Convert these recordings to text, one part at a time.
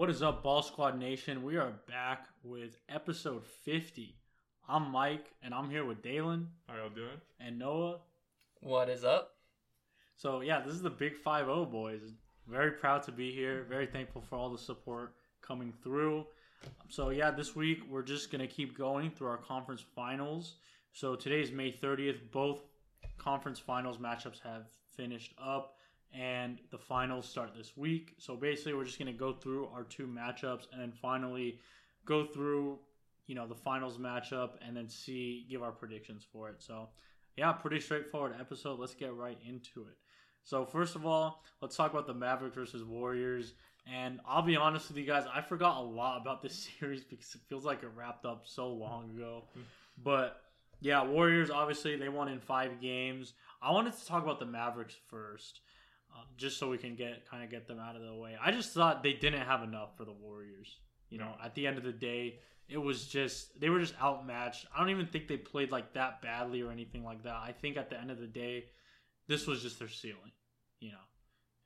What is up, Ball Squad Nation? We are back with episode 50. I'm Mike, and I'm here with Dalen How y'all doing? and Noah. What is up? So, yeah, this is the Big 5 0, boys. Very proud to be here. Very thankful for all the support coming through. So, yeah, this week we're just going to keep going through our conference finals. So, today's May 30th. Both conference finals matchups have finished up, and the finals start this week. So, basically, we're just going to go through our two matchups and then finally go through, you know, the finals matchup and then see, give our predictions for it. So, yeah, pretty straightforward episode. Let's get right into it. So first of all, let's talk about the Mavericks versus Warriors. And I'll be honest with you guys, I forgot a lot about this series because it feels like it wrapped up so long ago. But yeah, Warriors obviously they won in five games. I wanted to talk about the Mavericks first, uh, just so we can get kind of get them out of the way. I just thought they didn't have enough for the Warriors. You know, at the end of the day, it was just they were just outmatched. I don't even think they played like that badly or anything like that. I think at the end of the day, this was just their ceiling, you know.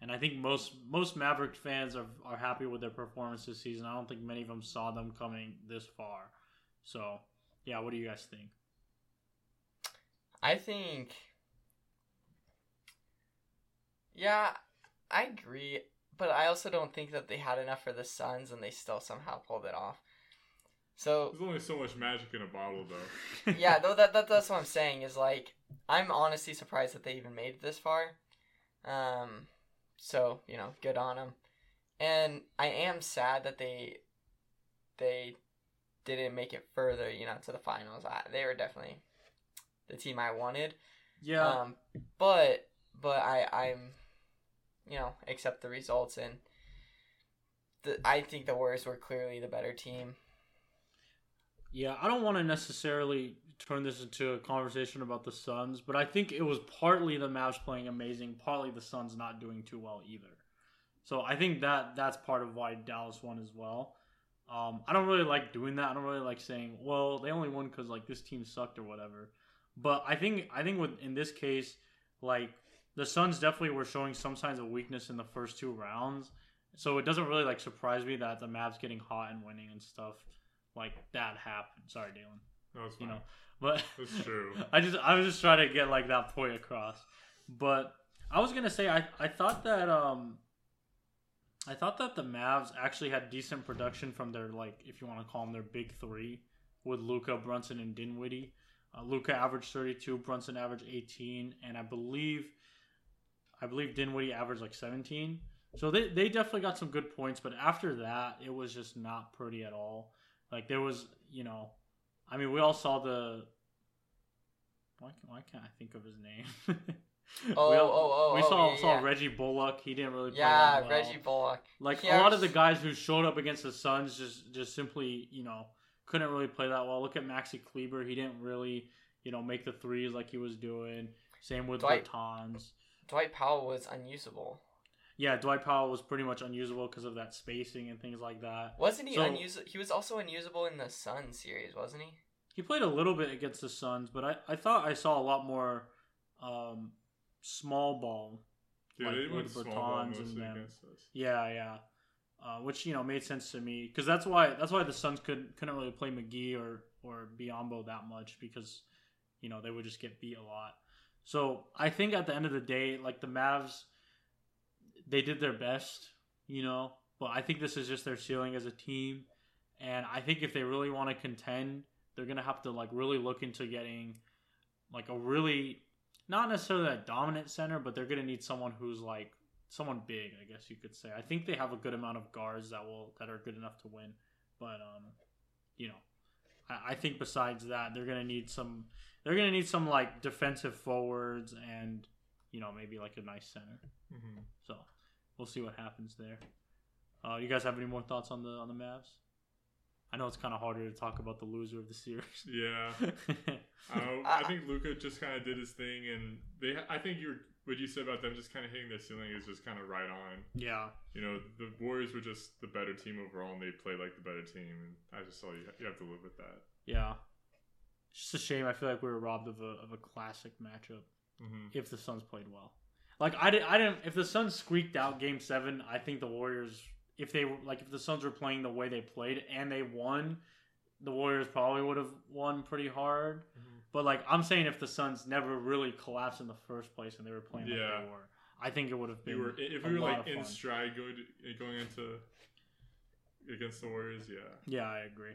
And I think most most Maverick fans are are happy with their performance this season. I don't think many of them saw them coming this far. So, yeah, what do you guys think? I think. Yeah, I agree, but I also don't think that they had enough for the Suns, and they still somehow pulled it off. So There's only so much magic in a bottle, though. yeah, though that, that that's what I'm saying is like I'm honestly surprised that they even made it this far. Um, so you know, good on them. And I am sad that they they didn't make it further, you know, to the finals. I, they were definitely the team I wanted. yeah, Um, but but I I'm you know accept the results and the I think the Warriors were clearly the better team. Yeah, I don't want to necessarily turn this into a conversation about the Suns, but I think it was partly the Mavs playing amazing, partly the Suns not doing too well either. So I think that that's part of why Dallas won as well. Um, I don't really like doing that. I don't really like saying, "Well, they only won because like this team sucked or whatever." But I think I think with in this case, like the Suns definitely were showing some signs of weakness in the first two rounds. So it doesn't really like surprise me that the Mavs getting hot and winning and stuff like that happened. Sorry, Dalen. No, it's You fine. know, but it's true. I just I was just trying to get like that point across. But I was gonna say I I thought that um I thought that the Mavs actually had decent production from their like if you want to call them their big three with Luka, Brunson, and Dinwiddie. Uh, Luka averaged 32, Brunson averaged 18, and I believe I believe Dinwiddie averaged like 17. So they, they definitely got some good points, but after that, it was just not pretty at all. Like there was, you know, I mean, we all saw the. Why, can, why can't I think of his name? Oh, we, oh, oh, we oh, saw yeah, saw yeah. Reggie Bullock. He didn't really play Yeah, well. Reggie Bullock. Like He a lot of the guys who showed up against the Suns just just simply, you know, couldn't really play that well. Look at Maxi Kleber. He didn't really, you know, make the threes like he was doing. Same with Dwight- Bertans. Dwight Powell was unusable. Yeah, Dwight Powell was pretty much unusable because of that spacing and things like that. Wasn't he So- unusable? He was also unusable in the Sun series, wasn't he? He played a little bit against the Suns, but I, I thought I saw a lot more um, small ball. Yeah, Like, they with went small ball and mostly them. against us. Yeah, yeah. Uh, which you know made sense to me because that's why that's why the Suns could couldn't really play McGee or or Biyombo that much because you know they would just get beat a lot. So I think at the end of the day, like the Mavs, they did their best, you know. But I think this is just their ceiling as a team, and I think if they really want to contend, they're gonna have to like really look into getting like a really not necessarily a dominant center, but they're gonna need someone who's like someone big, I guess you could say. I think they have a good amount of guards that will that are good enough to win, but um, you know, I, I think besides that, they're gonna need some. They're gonna need some like defensive forwards and you know maybe like a nice center. hmm So we'll see what happens there. Uh, you guys have any more thoughts on the on the Mavs? I know it's kind of harder to talk about the loser of the series. Yeah. I, I- I think Luka just kind of did his thing, and they. I think you were, what you said about them just kind of hitting their ceiling is just kind of right on. yeah, You know, the Warriors were just the better team overall, and they played like the better team. And I just saw you, you have to live with that. yeah. It's just a shame. I feel like we were robbed of a of a classic matchup. hmm if the Suns played well. Like I, did, I didn't. If the Suns squeaked out Game Seven, I think the Warriors if they were like if the Suns were playing the way they played and they won, the Warriors probably would have won pretty hard. Mhm. But like I'm saying, if the Suns never really collapsed in the first place and they were playing like they were, I think it would have been. You were if we were like in fun. stride going to, going into against the Warriors, yeah, Yeah, I agree.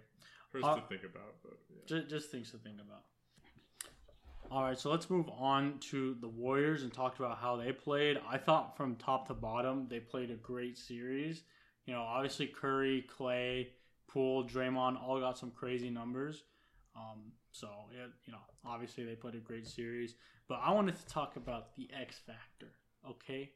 Uh, to think about, but yeah. Just, just things to think about. All right, so let's move on to the Warriors and talk about how they played. I thought from top to bottom they played a great series. You know, obviously Curry, Klay, Poole, Draymond all got some crazy numbers. Um, so it, you know, obviously they played a great series. But I wanted to talk about the X factor. Okay,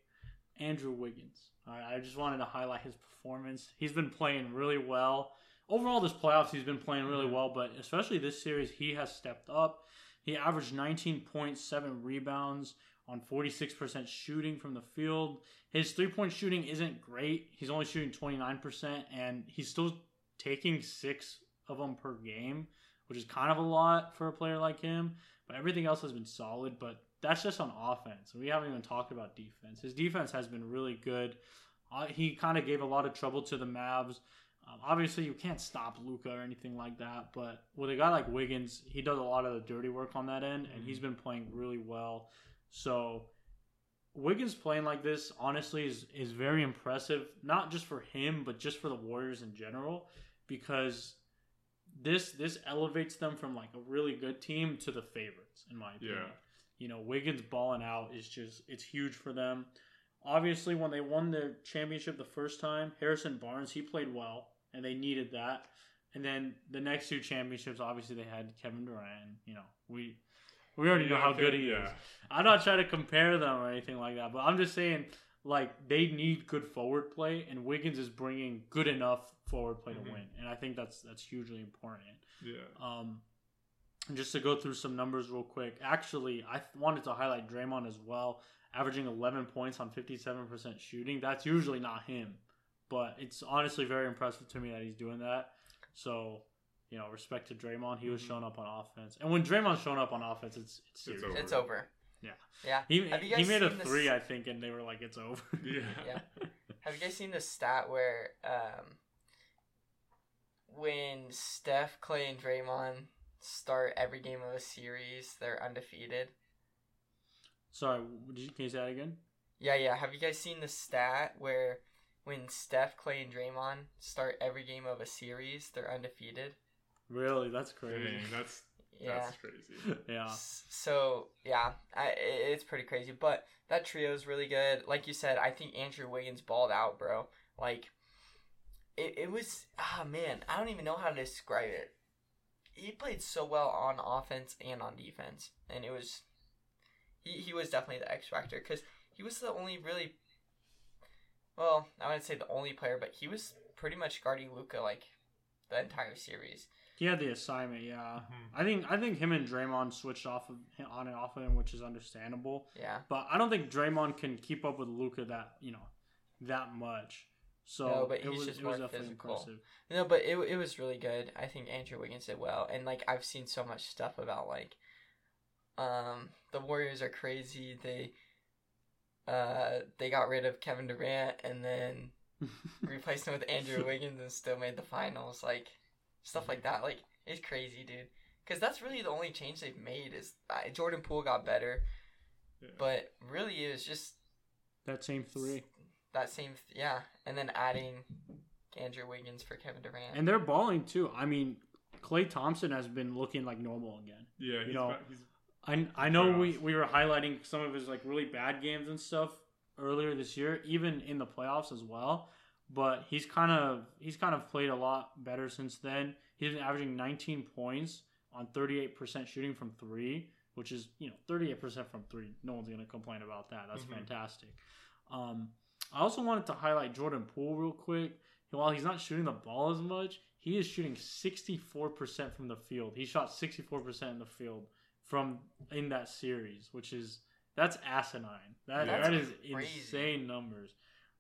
Andrew Wiggins. All right, I just wanted to highlight his performance. He's been playing really well overall this playoffs he's been playing really well but especially this series he has stepped up. He averaged 19.7 rebounds on 46% shooting from the field. His three-point shooting isn't great. He's only shooting 29% and he's still taking six of them per game which is kind of a lot for a player like him but everything else has been solid but that's just on offense. We haven't even talked about defense. His defense has been really good. Uh, he kind of gave a lot of trouble to the Mavs. Um, obviously, you can't stop Luka or anything like that, but with a guy like Wiggins, he does a lot of the dirty work on that end, and he's been playing really well. So, Wiggins playing like this, honestly, is is very impressive. Not just for him, but just for the Warriors in general, because this this elevates them from like a really good team to the favorites, in my opinion. Yeah. You know, Wiggins balling out is just it's huge for them. Obviously, when they won the championship the first time, Harrison Barnes he played well, and they needed that. And then the next two championships, obviously they had Kevin Durant. You know, we we already know Yeah, how good he yeah. is. I'm not trying to compare them or anything like that, but I'm just saying like they need good forward play, and Wiggins is bringing good enough forward play Mhm. to win, and I think that's that's hugely important. Yeah. Um, and just to go through some numbers real quick, actually, I th- wanted to highlight Draymond as well, averaging 11 points on 57% shooting. That's usually not him, but it's honestly very impressive to me that he's doing that. So, you know, respect to Draymond, he was Mhm. showing up on offense, and when Draymond's showing up on offense, it's it's serious. over. It's over. Yeah. Yeah. He, Have you he guys made a seen this- three, I think, and they were like, "It's over." Yeah. Yeah. Have you guys seen the stat where um, when Steph, Klay, and Draymond start every game of a series, they're undefeated? Sorry, did you, can you say that again? Yeah, yeah. Have you guys seen the stat where when Steph, Klay, and Draymond start every game of a series, they're undefeated? Really, that's crazy. Dang, that's Yeah. that's crazy. yeah, So yeah, I, i- it's pretty crazy. But that trio is really good. Like you said, I think Andrew Wiggins balled out, bro. Like it, it was ah man, I don't even know how to describe it. He played so well on offense and on defense, and it was he he was definitely the X factor because he was the only really well, I wouldn't say the only player, but he was pretty much guarding Luka like the entire series. he had the assignment. Yeah, Mhm. I think I think him and Draymond switched off of on and off of him, which is understandable. Yeah. But I don't think Draymond can keep up with Luka that you know that much. So No, but it he's was just it was more definitely physical. impressive. No, but it, it was really good. I think Andrew Wiggins did well, and like I've seen so much stuff about like, um, the Warriors are crazy. They, uh, they got rid of Kevin Durant and then replaced him with Andrew Wiggins and still made the finals. Like stuff like that. Like it's crazy, dude. Because that's really the only change they've made is uh, Jordan Poole got better, Yeah. but really it was just that same three, that same yeah, and then adding Andrew Wiggins for Kevin Durant. and they're balling too. I mean, Klay Thompson has been looking like normal again. Yeah, he's, know, back- he's I, I know we, we were highlighting some of his like really bad games and stuff earlier this year, even in the playoffs as well. But he's kind of he's kind of played a lot better since then. He's been averaging 19 points on 38% shooting from three, which is you know 38% from three. No one's gonna complain about that. That's Mhm. fantastic. Um, I also wanted to highlight Jordan Poole real quick. While he's not shooting the ball as much, he is shooting 64% from the field. He shot 64% in the field from in that series, which is that's asinine. That Yeah. that is Crazy. insane numbers.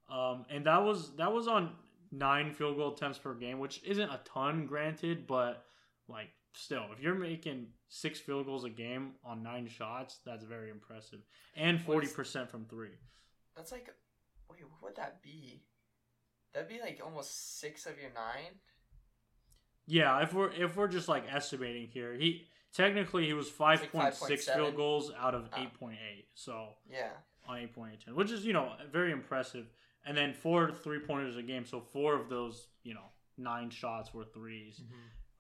Um, and that was that was on nine field goal attempts per game, which isn't a ton, granted, but like still, if you're making six field goals a game on nine shots, that's very impressive. And forty percent from three. That's like, wait, what would that be? That'd be like almost six of your nine. Yeah, if we're if we're just like estimating here, he technically he was five like point six field goals out of Ah. eight point eight. So Yeah. on eight point eight ten, which is you know very impressive. And then four three pointers a game, so four of those you know nine shots were 3s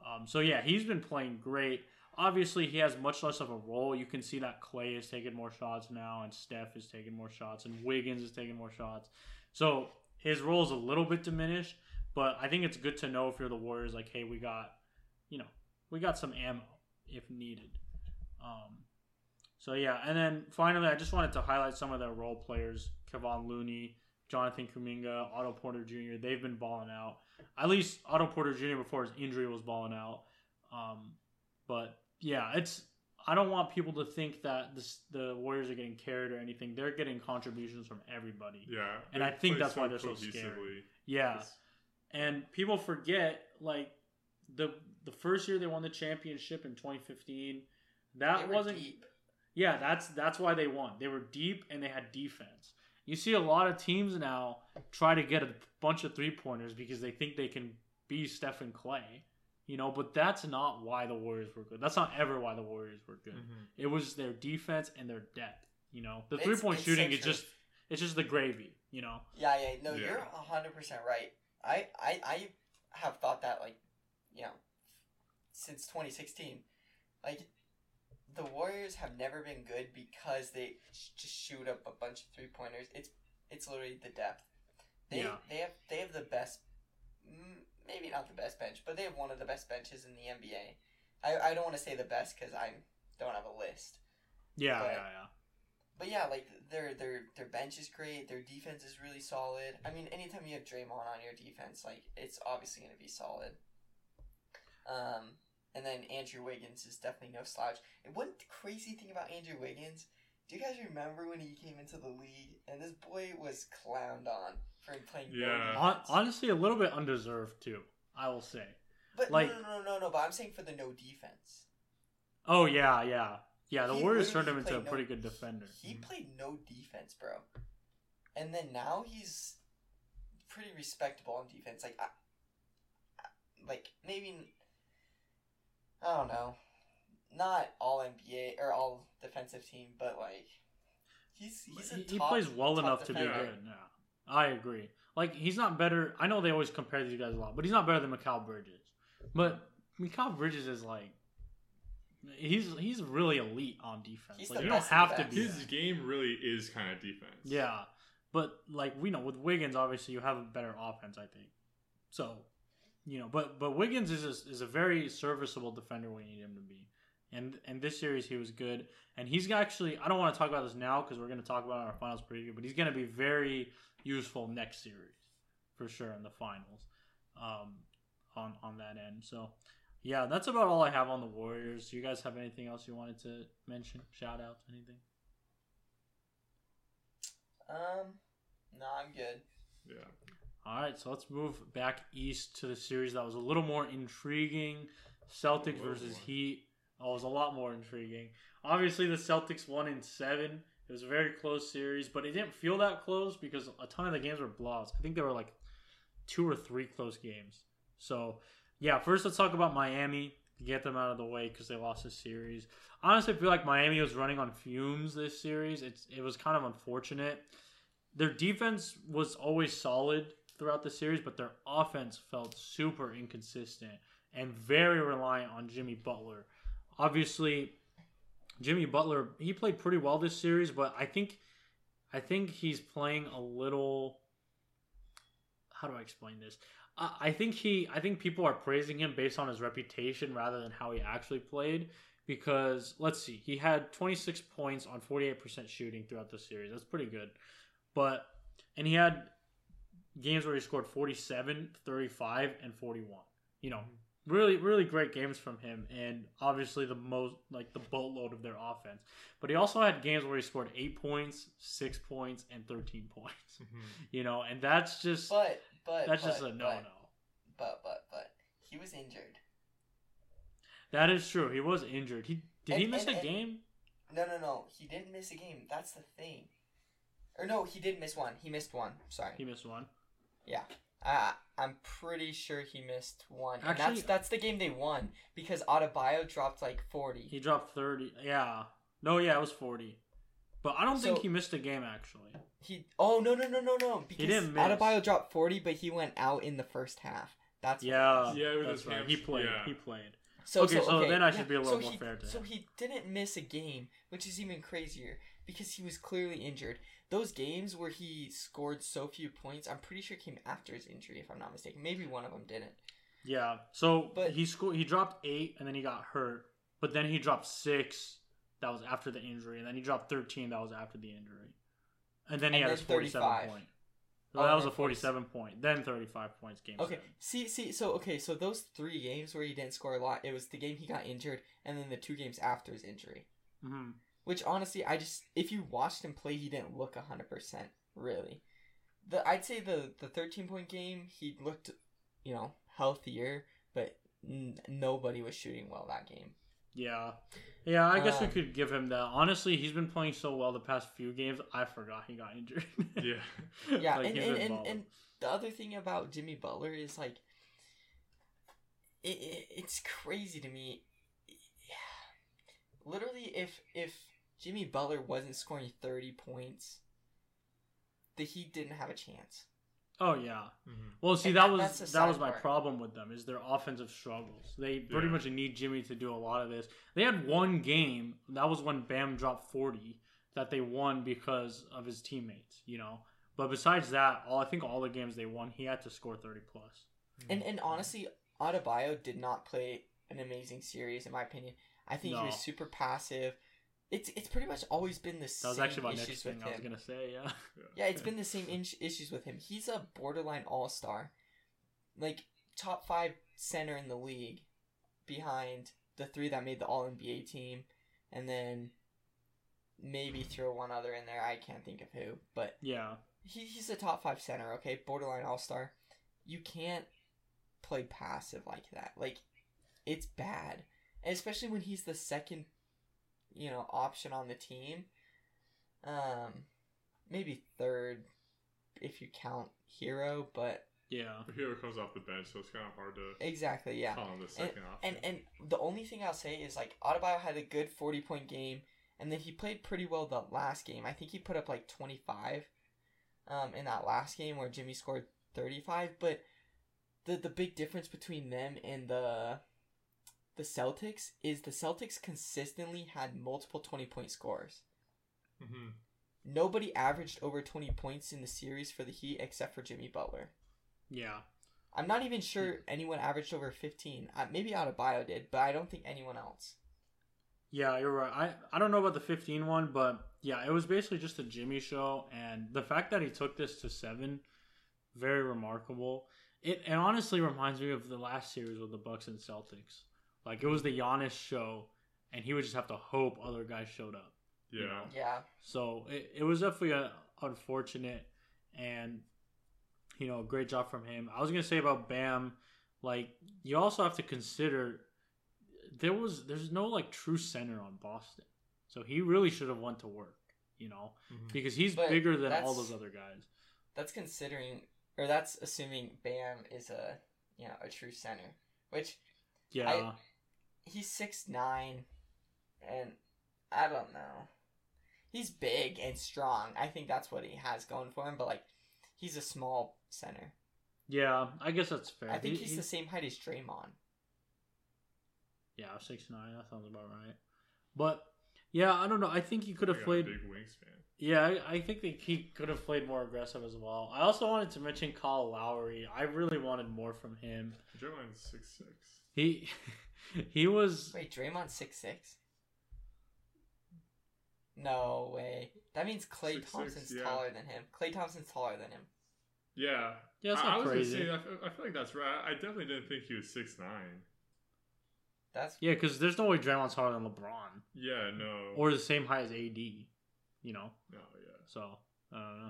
Um, so yeah, he's been playing great. Obviously, he has much less of a role. You can see that Klay is taking more shots now, and Steph is taking more shots, and Wiggins is taking more shots. So his role is a little bit diminished. But I think it's good to know if you're the Warriors, like, hey, we got, you know, we got some ammo if needed. Um, so yeah, and then finally, I just wanted to highlight some of their role players: Kevon Looney, Jonathan Kuminga, Otto Porter Jr. They've been balling out. At least Otto Porter Jr. before his injury was balling out. Um, but yeah, it's. I don't want people to think that this, the Warriors are getting carried or anything. They're getting contributions from everybody. Yeah, And I think that's why they're so cohesively. Yeah, and people forget like the the first year they won the championship in 2015. That They were wasn't. deep. Yeah, that's that's why they won. They were deep and they had defense. You see a lot of teams now try to get a bunch of three pointers because they think they can be Stephen Klay, you know. But that's not why the Warriors were good. That's not ever why the Warriors were good. Mhm. It was their defense and their depth. You know, the It's- three point it's shooting is just it's just the gravy. You know. Yeah, yeah. No, Yeah. you're hundred percent right. I, I, I have thought that like, you know, since 2016, like, the Warriors have never been good because they sh- just shoot up a bunch of three pointers. It's, it's literally the depth. They, Yeah. they have, they have the best, maybe not the best bench, but they have one of the best benches in the NBA. I, I don't want to say the best because I don't have a list. Yeah, But- yeah, yeah. But yeah, like their their their bench is great. Their defense is really solid. I mean, anytime you have Draymond on your defense, like it's obviously going to be solid. Um, and then Andrew Wiggins is definitely no slouch. And one crazy thing about Andrew Wiggins, do you guys remember when he came into the league and this boy was clowned on for playing? no Yeah. Hon- honestly, a little bit undeserved too. I will say. but like- no, no, no, no, no. But I'm saying for the no defense. Oh yeah, yeah, yeah. The He Warriors turned him into a played pretty good defender. He played no defense, bro. And then now he's pretty respectable on defense. Like, I, I- like maybe I don't know, not all NBA or all defensive team, but like he's he's a he, he top- plays well top enough to be good. Yeah, I agree. Like he's not better. I know they always compare these guys a lot, but he's not better than Mikal Bridges. But Mikal Bridges is like, he's he's really elite on defense. He's like the you don't best have the to be. His that. game really is kind of defense. Yeah, but like we know with Wiggins, obviously you have a better offense. I think so. You know, but but Wiggins is a, is a very serviceable defender when you need him to be. And and this series he was good, and he's actually I don't want to talk about this now because we're going to talk about it in our finals preview, but he's going to be very useful next series for sure in the finals, um, on on that end. So yeah, that's about all I have on the Warriors. Do you guys have anything else you wanted to mention? Shout outs, anything? Um, no, I'm good. Yeah. All right, so let's move back east to the series that was a little more intriguing. Celtics versus more. Heat. Oh, it was a lot more intriguing. Obviously, the Celtics won in seven. It was a very close series, but it didn't feel that close because a ton of the games were blowouts. I think there were like two or three close games. So, yeah, first let's talk about Miami to get them out of the way because they lost the series. Honestly, I feel like Miami was running on fumes this series. It's it was kind of unfortunate. Their defense was always solid throughout the series, but their offense felt super inconsistent and very reliant on Jimmy Butler. Obviously, Jimmy Butler he played pretty well this series, but I think I think he's playing a little. How do I explain this? I think he I think people are praising him based on his reputation rather than how he actually played. Because let's see, he had 26 points on 48% shooting throughout the series. That's pretty good. But and he had games where he scored 47, 35 and 41. You know, really really great games from him and obviously the most like the boatload of their offense. But he also had games where he scored 8 points, 6 points and 13 points. Mhm. You know, and that's just But but that's but, just a no no. But, but but but he was injured. That is true. He was injured. He did he miss and- a and- game? No, no, no. He didn't miss a game. That's the thing. Or no, he did miss one. He missed one. Sorry. He missed one. Uh, I'm pretty sure he missed one, and Actually- that's that's the game they won because Adebayo dropped like 40. He dropped 30. Yeah. No, yeah, it was 40. But I don't think he missed a game, actually. He oh no no no no no because didn't miss. Adebayo dropped 40, but he went out in the first half. That's what it Yeah. was. Yeah, with that's his right. hams- He played. yeah. He played. So, Okay, so then I should yeah, be a little so more he, fair to So him. he didn't miss a game, which is even crazier because he was clearly injured. Those games where he scored so few points, I'm pretty sure came after his injury, if I'm not mistaken. Maybe one of them didn't. Yeah. So But- he scored. He dropped eight, and then he got hurt. But then he dropped six. That was after the injury, and then he dropped 13. That was after the injury, and then he And had his 47 35. point. So Oh, that was a then 40 47 point. Then 35 points game. Okay, seven. see, see, so okay, so those three games where he didn't score a lot, it was the game he got injured, and then the two games after his injury. hmm Which honestly, I just if you watched him play, he didn't look hundred percent really. The I'd say the the thirteen point game, he looked, you know, healthier, but n- nobody was shooting well that game. Yeah. Yeah, I guess we Um, could give him that. Honestly, he's been playing so well the past few games. I forgot he got injured. Yeah. Yeah, Like, and, and, and, and the other thing about Jimmy Butler is like, it, it it's crazy to me. Literally, if if Jimmy Butler wasn't scoring thirty points, the Heat didn't have a chance. oh yeah. Mhm. Well, see, And that that- was that's that was my part. problem with them is their offensive struggles. They pretty Yeah. much need Jimmy to do a lot of this. They had one game that was when Bam dropped forty that they won because of his teammates. You know, but besides that, all I think all the games they won, he had to score thirty plus. And and honestly, Adebayo did not play an amazing series in my opinion. I think he was super passive. It's it's pretty much always been the That same was actually my issues next with thing I was him. gonna say. Yeah. Yeah, it's been the same in- issues with him. He's a borderline all star, like top five center in the league, behind the three that made the All NBA team, and then maybe throw one other in there. I can't think of who, but Yeah. he, he's a top five center. Okay, borderline all star. You can't play passive like that. Like it's bad, and especially when he's the second, you know, option on the team. Um, maybe third if you count Herro, but Yeah. Herro comes off the bench, so it's kind of hard to exactly, yeah. call him the second option. And and the only thing I'll say is like Adebayo had a good forty point game, and then he played pretty well the last game. I think he put up like twenty five, um, in that last game where Jimmy scored thirty five. But the the big difference between them and the the Celtics is the Celtics consistently had multiple twenty point scores. hmm Nobody averaged over twenty points in the series for the Heat except for Jimmy Butler. Yeah. I'm not even sure anyone averaged over 15. Uh, maybe Adebayo did, but I don't think anyone else. Yeah, you're right. I, I don't know about the 15 one, but yeah, it was basically just a Jimmy show, and the fact that he took this to seven, very remarkable. It, it honestly reminds me of the last series with the Bucks and Celtics. Like it was the Giannis show, and he would just have to hope other guys showed up. Yeah. you know? Yeah. So it, it was definitely uh unfortunate, and you know, great job from him. I was gonna say about Bam, like you also have to consider there was there's no like true center on Boston, so he really should have went to work, you know, Mhm. because he's But bigger than all those other guys. That's considering, or that's assuming Bam is a, you know, a true center, which Yeah, he's six nine, and I don't know. He's big and strong. I think that's what he has going for him. But like, he's a small center. yeah, I guess that's fair. I think He- he's he- the same height as Draymond. yeah six nine. That sounds about right. But yeah, I don't know. I think he could have He a played. big wingspan. Yeah, I, I think that he could have played more aggressive as well. I also wanted to mention Kyle Lowry. I really wanted more from him. Draymond's six six. He he was Wait, Draymond six six. No way. That means Klay 6'6", Thompson's yeah. taller than him. Klay Thompson's taller than him. Yeah. yeah, it's I, not I was crazy. gonna say, I feel, I feel like that's right. I definitely didn't think he was six nine. That's Yeah, because there's no way Draymond's taller than LeBron Yeah, no. or the same height as AD. You know, no, yeah. so I don't know.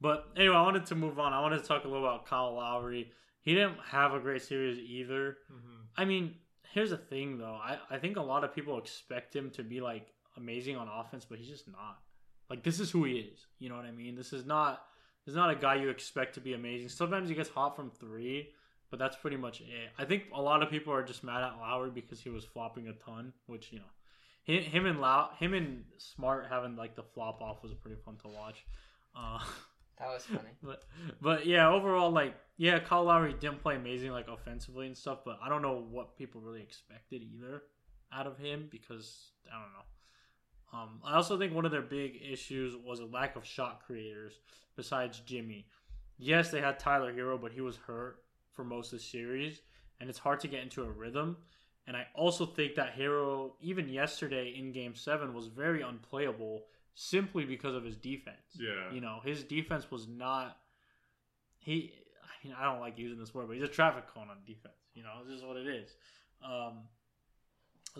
But anyway, I wanted to move on. I wanted to talk a little about Kyle Lowry. He didn't have a great series either. hmm I mean, here's the thing though. I, I think a lot of people expect him to be like amazing on offense, but he's just not. Like this is who he is. You know what I mean? This is not he's not a guy you expect to be amazing. Sometimes he gets hot from three, but that's pretty much it. I think a lot of people are just mad at Lowry because he was flopping a ton, which you know, him, him and Low, him and Smart having like the flop off was pretty fun to watch. Uh, That was funny. but but yeah, overall, like yeah, Kyle Lowry didn't play amazing like offensively and stuff, but I don't know what people really expected either out of him because I don't know. Um, I also think one of their big issues was a lack of shot creators besides Jimmy. Yes, they had Tyler Herro, but he was hurt for most of the series, and it's hard to get into a rhythm. And I also think that Herro, even yesterday in Game Seven, was very unplayable simply because of his defense. Yeah. You know, his defense was not. He, I mean, I don't like using this word, but he's a traffic cone on defense. You know, this is what it is. Um,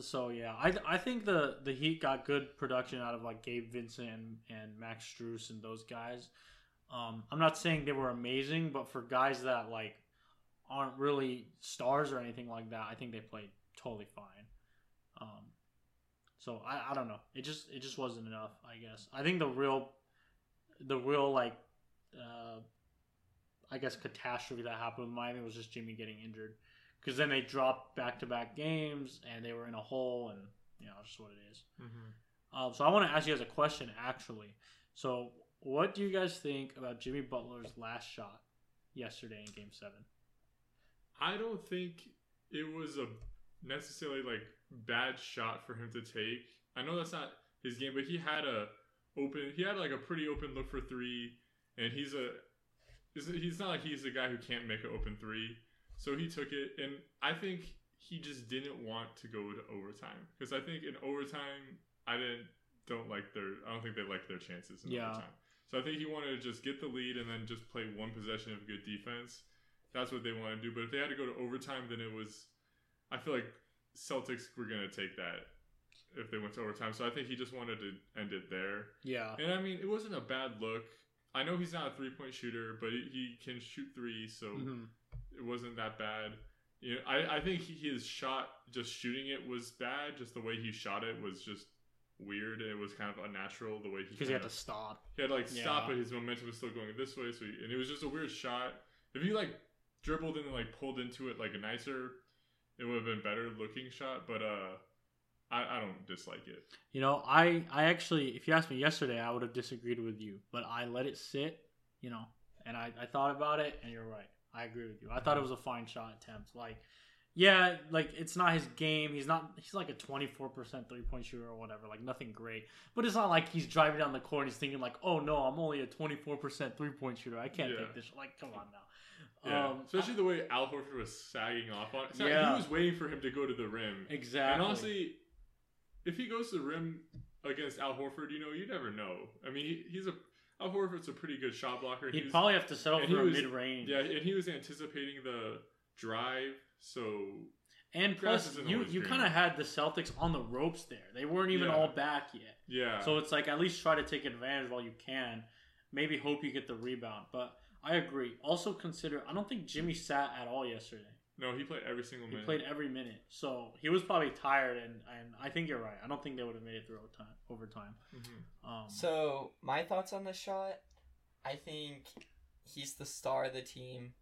so yeah, I I think the the Heat got good production out of like Gabe Vincent and, and Max Strus and those guys. Um, I'm not saying they were amazing, but for guys that like aren't really stars or anything like that, I think they played totally fine. So I, I don't know. It just it just wasn't enough. I guess I think the real the real like uh, I guess catastrophe that happened with Miami was just Jimmy getting injured because then they dropped back to back games and they were in a hole and you know just what it is. Mm-hmm. Um, so I want to ask you guys a question actually. So what do you guys think about Jimmy Butler's last shot yesterday in Game Seven? I don't think it was a necessarily like bad shot for him to take. I know that's not his game, but he had a open. He had like a pretty open look for three, and he's a. He's not like he's a guy who can't make an open three, so he took it, and I think he just didn't want to go to overtime because I think in overtime I didn't don't like their I don't think they like their chances in Yeah. overtime. So I think he wanted to just get the lead and then just play one possession of good defense. That's what they want to do. But if they had to go to overtime, then it was. I feel like Celtics were gonna take that if they went to overtime. So I think he just wanted to end it there. Yeah, And I mean, it wasn't a bad look. I know he's not a three point shooter, but he, can shoot three, so Mhm. it wasn't that bad. You know, I, I think his shot, just shooting it, was bad. Just the way he shot it was just weird. It was kind of unnatural the way he because he had to stop. he had to, like stop, but his momentum was still going this way. So he, and it was just a weird shot. If he like dribbled and like pulled into it like a nicer, it would have been better looking shot. But uh, I, I don't dislike it. You know, I I actually, if you asked me yesterday, I would have disagreed with you, but I let it sit. You know, and I I thought about it, and you're right. I agree with you. I thought it was a fine shot attempt. Like, yeah, like it's not his game. He's not. He's like a 24% three point shooter or whatever. Like nothing great. But it's not like he's driving down the court. and He's thinking like, oh no, I'm only a 24% three point shooter. I can't Yeah. take this. Like, come on now. Yeah, Um, especially the way Al Horford was sagging off on. Not- Yeah. he was waiting for him to go to the rim. exactly. And honestly, if he goes to the rim against Al Horford, you know, you never know. I mean, he, he's a Al Horford's a pretty good shot blocker. He he'd was- probably have to settle for a mid range. yeah, and he was anticipating the drive, so And plus, you you kind of had the Celtics on the ropes there. They weren't even Yeah. all back yet. yeah. So it's like at least try to take advantage while you can. Maybe hope you get the rebound. But I agree. Also consider I don't think Jimmy sat at all yesterday. no, he played every single He minute. He played every minute. So he was probably tired and, and I think you're right. I don't think they would have made it through overtime overtime. Mhm. Um So my thoughts on the shot, I think he's the star of the team.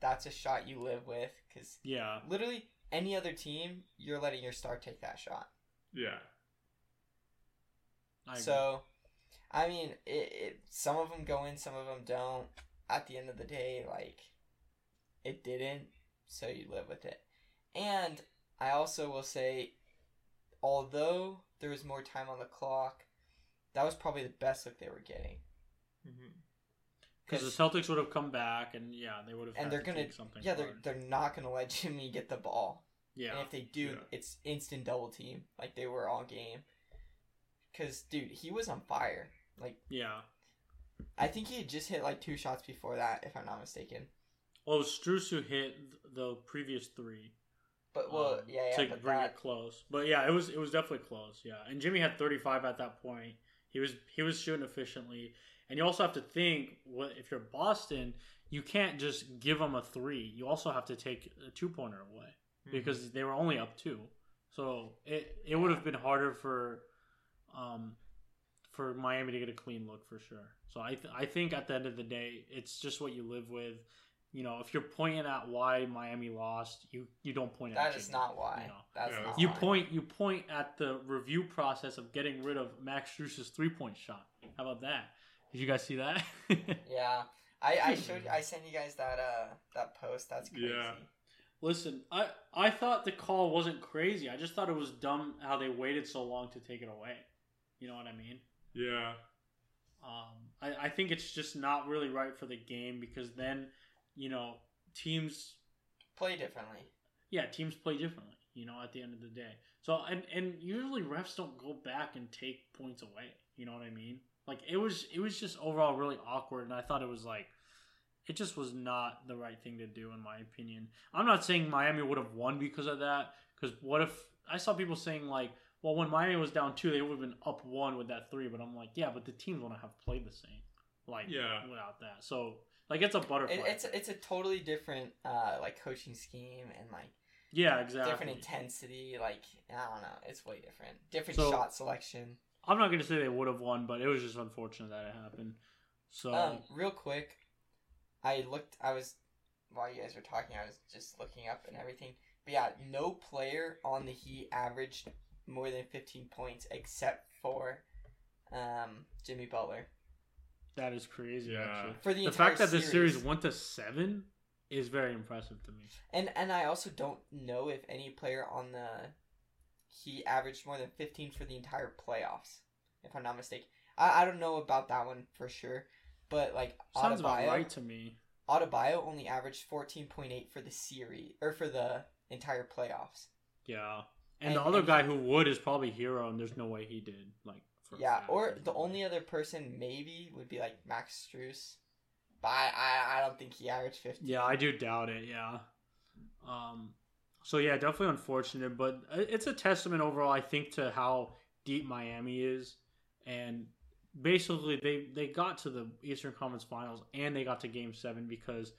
That's a shot you live with because yeah. literally any other team, you're letting your star take that shot. Yeah, I. So, I mean, it, it some of them go in, some of them don't. At the end of the day, like it didn't, so you live with it. And I also will say, although there was more time on the clock, that was probably the best look they were getting. hmm because the Celtics would have come back and yeah, they would have and had they're to gonna take something. yeah they're they're not gonna let Jimmy get the ball. yeah. And if they do, Yeah. it's instant double team like they were all game. Cause dude, he was on fire. Like yeah. I think he had just hit like two shots before that, if I'm not mistaken. Well, it was Strus who hit the previous three. But well, um, yeah, yeah, to but bring that, it close. But yeah, it was it was definitely close. Yeah, and Jimmy had 35 at that point. He was he was shooting efficiently, and you also have to think what if you're Boston, you can't just give them a three. You also have to take a two pointer away Mm-hmm. because they were only up two. So it it would have been harder for um for Miami to get a clean look for sure. So I th- I think at the end of the day, it's just what you live with. You know, if you're pointing at why Miami lost, you you don't point at That is Jimmy, not why. you know. That's Yeah, not You why. point you point at the review process of getting rid of Max Strus's three point shot. How about that? Did you guys see that? Yeah, I I showed I sent you guys that uh that post. That's crazy. Yeah. Listen, I I thought the call wasn't crazy. I just thought it was dumb how they waited so long to take it away. You know what I mean? Yeah. Um, I, I think it's just not really right for the game because then, you know, teams Play differently. yeah, teams play differently, you know, at the end of the day. So and and usually refs don't go back and take points away. You know what I mean? Like it was it was just overall really awkward and I thought it was like it just was not the right thing to do in my opinion. I'm not saying Miami would have won because of that cuz what if I saw people saying like well when Miami was down 2 they would have been up 1 with that 3 but I'm like yeah, but the teams wouldn't have played the same like Yeah. without that. So like it's a butterfly. It, it's effect. it's a totally different uh like coaching scheme and like yeah, exactly. different intensity. Like I don't know, it's way different. Different So- shot selection. I'm not going to say they would have won, but it was just unfortunate that it happened. So Um, real quick, I looked. I was while you guys were talking, I was just looking up and everything. But yeah, no player on the Heat averaged more than 15 points except for um, Jimmy Butler that is crazy. Yeah. Actually, for the, the entire fact that this series. series went to seven is very impressive to me. And and I also don't know if any player on the he averaged more than 15 for the entire playoffs, if I'm not mistaken. I, I don't know about that one for sure, but like Sounds about right to me. Adebayo only averaged 14.8 for the series or for the entire playoffs. Yeah, and, And- the other and guy he- who would is probably Herro, and there's no way he did. Like, yeah, or the only other person maybe would be like Max Strus, but I, I, I don't think he averaged 15. Yeah, I do doubt it. Yeah. Um. So yeah, definitely unfortunate, but it's a testament overall, I think, to how deep Miami is, and basically they they got to the Eastern Conference Finals and they got to Game Seven because,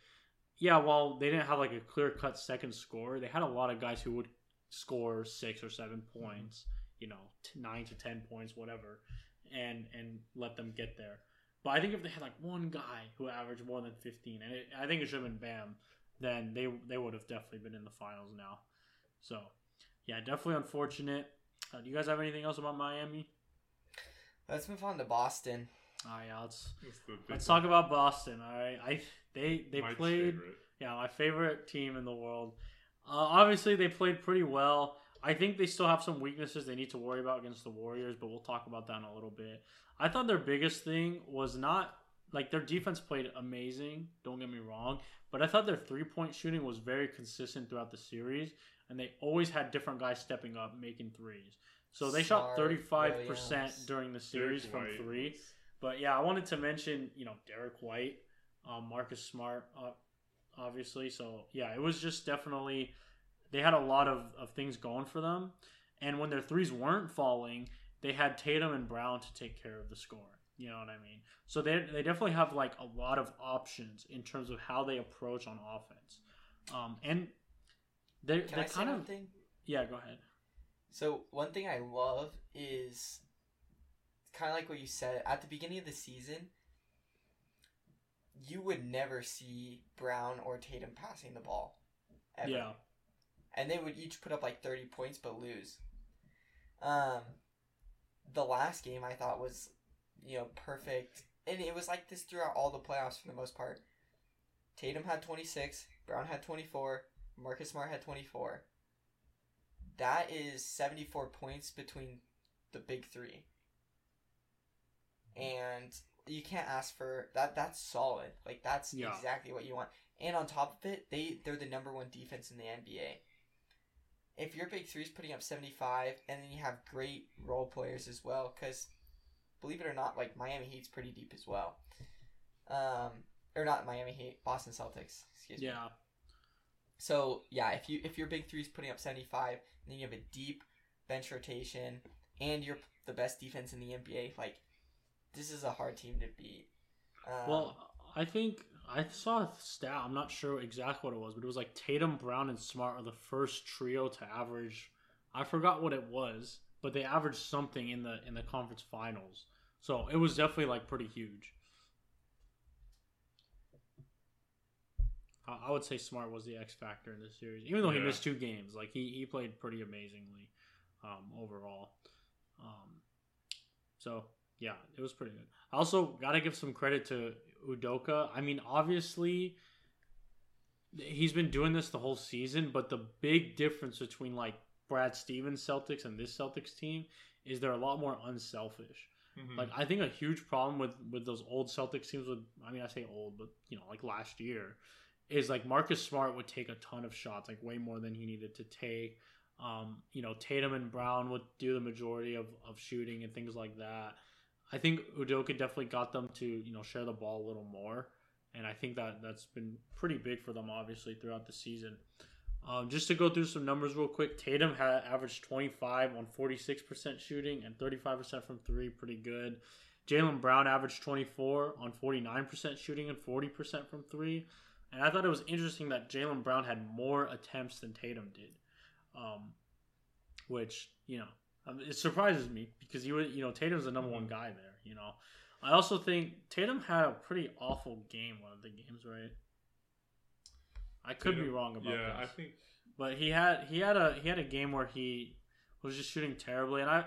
yeah, while they didn't have like a clear cut second score, they had a lot of guys who would score six or seven points, you know, t- nine to ten points, whatever, and and let them get there. But I think if they had like one guy who averaged more than fifteen, and it, I think it should have been Bam, then they they would have definitely been in the finals now. So, yeah, definitely unfortunate. Uh, do you guys have anything else about Miami? Let's move on to Boston. Oh yeah, let's That's the big let's talk about Boston. All right, I they they My played favorite. yeah my favorite team in the world. Uh, obviously, they played pretty well. I think they still have some weaknesses they need to worry about against the Warriors, but we'll talk about that in a little bit. I thought their biggest thing was not like their defense played amazing. Don't get me wrong, but I thought their three point shooting was very consistent throughout the series, and they always had different guys stepping up making threes. So they shot thirty five percent Williams. during the Derek series from White three. But yeah, I wanted to mention, you know, Derek White, um, Marcus Smart, uh, obviously. So yeah, it was just definitely they had a lot of, of things going for them. And when their threes weren't falling, they had Tatum and Brown to take care of the score. You know what I mean? So they, they definitely have like a lot of options in terms of how they approach on offense. Um, and they're, Can they're I kind of thing? yeah. Go ahead. So one thing I love is kind of like what you said at the beginning of the season. You would never see Brown or Tatum passing the ball, ever. Yeah, and they would each put up like thirty points but lose. Um, the last game I thought was, you know, perfect, and it was like this throughout all the playoffs for the most part. Tatum had twenty six, Brown had twenty four, Marcus Smart had twenty four. That is seventy four points between the big three, and you can't ask for that. That's solid. Like that's Yeah. exactly what you want. And on top of it, they they're the number one defense in the NBA. If your big three is putting up seventy five, and then you have great role players as well, because believe it or not, like Miami Heat's pretty deep as well. Um, or not Miami Heat, Boston Celtics. Excuse me. yeah, So yeah, if you if your big three is putting up seventy five, and then you have a deep bench rotation, and you're the best defense in the NBA, like this is a hard team to beat. Um, Well, I think I saw a stat. I'm not sure exactly what it was, but it was like Tatum, Brown, and Smart are the first trio to average. I forgot what it was, but they averaged something in the in the conference finals. So it was definitely like pretty huge. I I would say Smart was the X factor in this series, even though he missed two games. Like he, he played pretty amazingly um, overall. Um, so yeah, it was pretty good. I also got to give some credit to Udoka. I mean, obviously, he's been doing this the whole season, but the big difference between like Brad Stevens Celtics and this Celtics team is they're a lot more unselfish. Mhm. Like I think a huge problem with with those old Celtics teams with I mean I say old, but you know like last year is like Marcus Smart would take a ton of shots, like way more than he needed to take. Um, you know Tatum and Brown would do the majority of of shooting and things like that. I think Udoka definitely got them to you know share the ball a little more, and I think that that's been pretty big for them obviously throughout the season. Um, just to go through some numbers real quick, Tatum had averaged 25 on 46% shooting and 35% from three, pretty good. Jaylen Brown averaged 24 on 49% shooting and 40% from three. And I thought it was interesting that Jaylen Brown had more attempts than Tatum did, um, which you know um, it surprises me because you you know Tatum's the number one guy there. You know, I also think Tatum had a pretty awful game one of the games, right? I could be wrong about yeah, this. I think But he had he had a he had a game where he was just shooting terribly, and I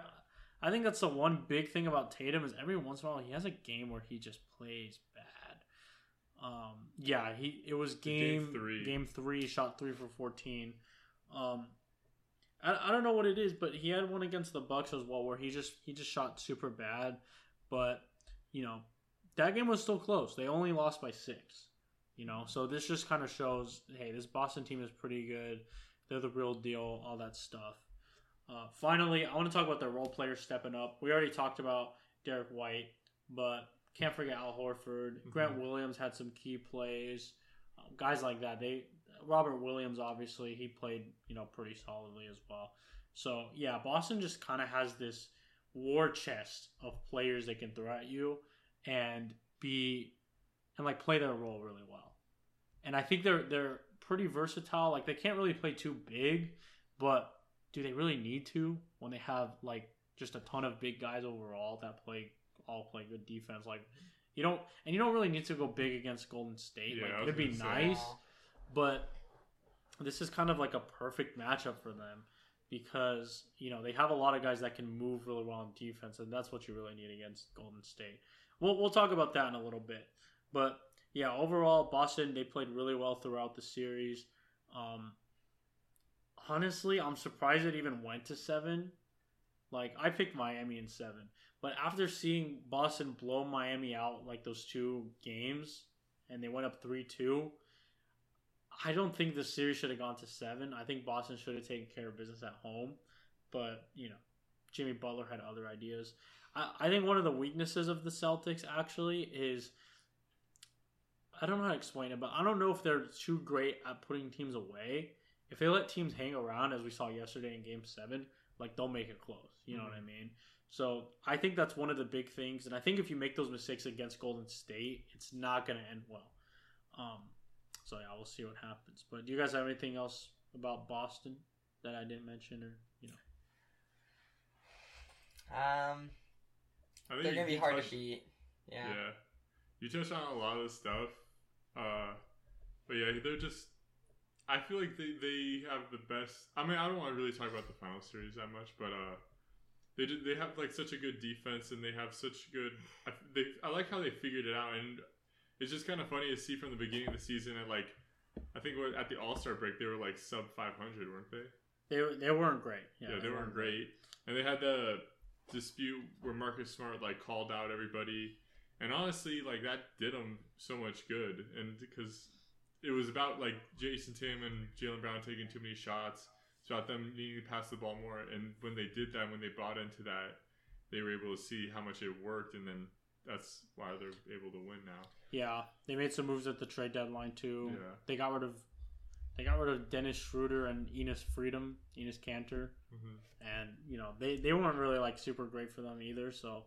I think that's the one big thing about Tatum is every once in a while he has a game where he just plays bad. Um, yeah, he it was game Game three. Game three, shot three for fourteen. Um, I, I don't know what it is, but he had one against the Bucks as well where he just he just shot super bad. But you know that game was still close. They only lost by six. You know, so this just kind of shows, hey, this Boston team is pretty good. They're the real deal, all that stuff. Uh, finally, I want to talk about the role players stepping up. We already talked about Derrick White, but can't forget Al Horford. Grant Williams had some key plays. Um, guys like that. They Robert Williams, obviously, he played you know pretty solidly as well. So yeah, Boston just kind of has this war chest of players they can throw at you and be and like play their role really well. And I think they're they're pretty versatile. Like they can't really play too big, but do they really need to when they have like just a ton of big guys overall that play all play good defense? Like you don't and you don't really need to go big against Golden State. Yeah, like it'd be nice, but this is kind of like a perfect matchup for them because you know they have a lot of guys that can move really well on defense, and that's what you really need against Golden State. We'll we'll talk about that in a little bit, but yeah, overall Boston they played really well throughout the series. Um, honestly, I'm surprised it even went to seven. Like I picked Miami in seven, but after seeing Boston blow Miami out like those two games, and they went up three two. I don't think the series should have gone to seven. I think Boston should have taken care of business at home, but you know, Jimmy Butler had other ideas. I, I think one of the weaknesses of the Celtics actually is I don't know how to explain it, but I don't know if they're too great at putting teams away. If they let teams hang around, as we saw yesterday in Game Seven, like they'll make it close. You know what I mean? So I think that's one of the big things, and I think if you make those mistakes against Golden State, it's not going to end well. Um, so yeah, we'll see what happens. But do you guys have anything else about Boston that I didn't mention, or you know? Um, I think they're gonna be hard touched- to beat. Yeah. Yeah. You touched on a lot of stuff. Uh, but yeah, they're just. I feel like they, they have the best. I mean, I don't want to really talk about the final series that much, but uh, they did, they have like such a good defense and they have such good. I, they I like how they figured it out, and it's just kind of funny to see from the beginning of the season at like. I think at the All Star break they were like sub 500, weren't they? They they weren't great. Yeah, they weren't great. And they had the dispute where Marcus Smart like called out everybody, and honestly, like that did them so much good. And because it was about like Jason Tim and Jaylen Brown taking too many shots, it's about them needing to pass the ball more. And when they did that, when they bought into that, they were able to see how much it worked, and then that's why they're able to win now. Yeah, they made some moves at the trade deadline too. Yeah. They got rid of they got rid of Dennis Schroeder and Enes Freedom, Enes Kanter, Mm-hmm. and you know they, they weren't really like super great for them either. So,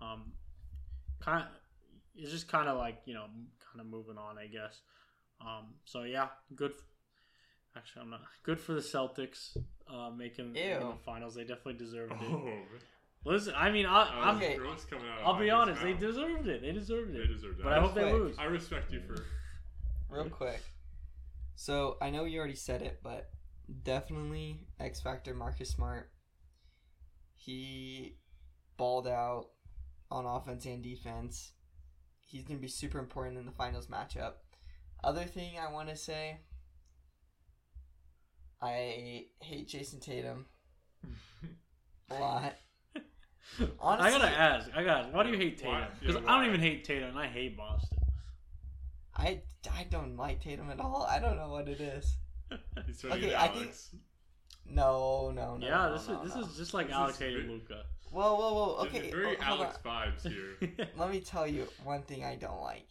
um, kind it's just kind of like you know kind of moving on, I guess. Um, so yeah, good. Actually, I'm not good for the Celtics uh, making, making the finals. They definitely deserved it. Oh, Listen, I mean, I, uh, I'm. Okay. Out I'll be Michael's honest. They deserved it. They deserved it. They deserved it. But I hope they lose. I respect you for. Real quick. So I know you already said it, but definitely X Factor Marcus Smart. He balled out on offense and defense. He's gonna be super important in the finals matchup. Other thing I want to say, I hate Jayson Tatum a lot. I gotta ask. I gotta. ask, Why do you hate Why? Tatum? Because Yeah, I don't even hate Tatum. and I hate Boston. I, I don't like Tatum at all. I don't know what it is. He's turning Okay, into I think- No, no, no. yeah, no, this no, is this no. is just like This Alex is hated ve- Luka. Whoa, whoa, whoa. There's Okay, Very oh, hold on. Alex vibes here. Let me tell you one thing I don't like.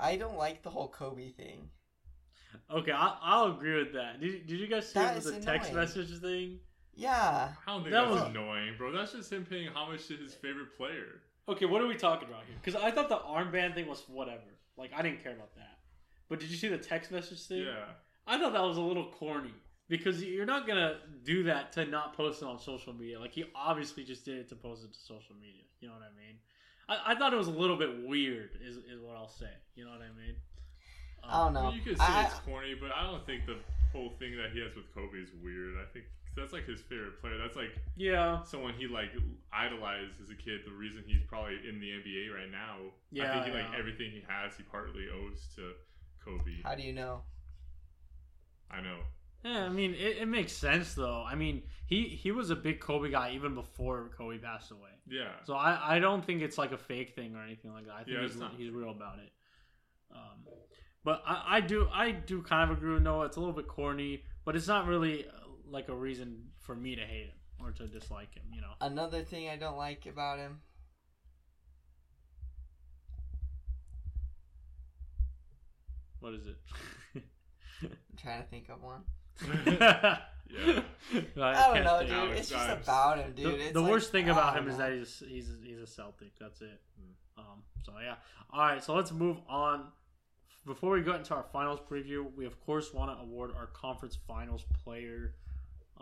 I don't like the whole Kobe thing. okay, I, I'll agree with that. Did, did you guys see That it with is the text message thing? Yeah. I don't think That that's was- annoying, bro. That's just him paying homage to his favorite player. Okay, what are we talking about here? Because I thought the armband thing was whatever. Like I didn't care about that. But did you see the text message thing? Yeah. I thought that was a little corny because you're not gonna do that to not post it on social media. Like he obviously just did it to post it to social media. You know what I mean? I, I thought it was a little bit weird. Is is what I'll say. You know what I mean? Um, I don't know. You could say I, it's corny, but I don't think the whole thing that he has with Kobe is weird. I think that's like his favorite player. That's like Yeah. someone he like idolized as a kid. The reason he's probably in the NBA right now. I Yeah, think he like everything he has, he partly owes to Kobe. how do you know? I know. Yeah, I mean, it, it makes sense though. I mean, he he was a big Kobe guy even before Kobe passed away. Yeah. So I, I don't think it's like a fake thing or anything like that. I think Yeah, he's, not. he's real about it. Um, but I, I do I do kind of agree with Noah. It's a little bit corny, but it's not really like a reason for me to hate him or to dislike him. You know. Another thing I don't like about him. What is it? I'm trying to think of one. Yeah. I don't know, dude. It's just about him, dude. The, it's the like, worst thing about him is that he's he's he's a Celtic. That's it. Um, so yeah. All right. So let's move on. Before we go into our finals preview, we of course want to award our conference finals player,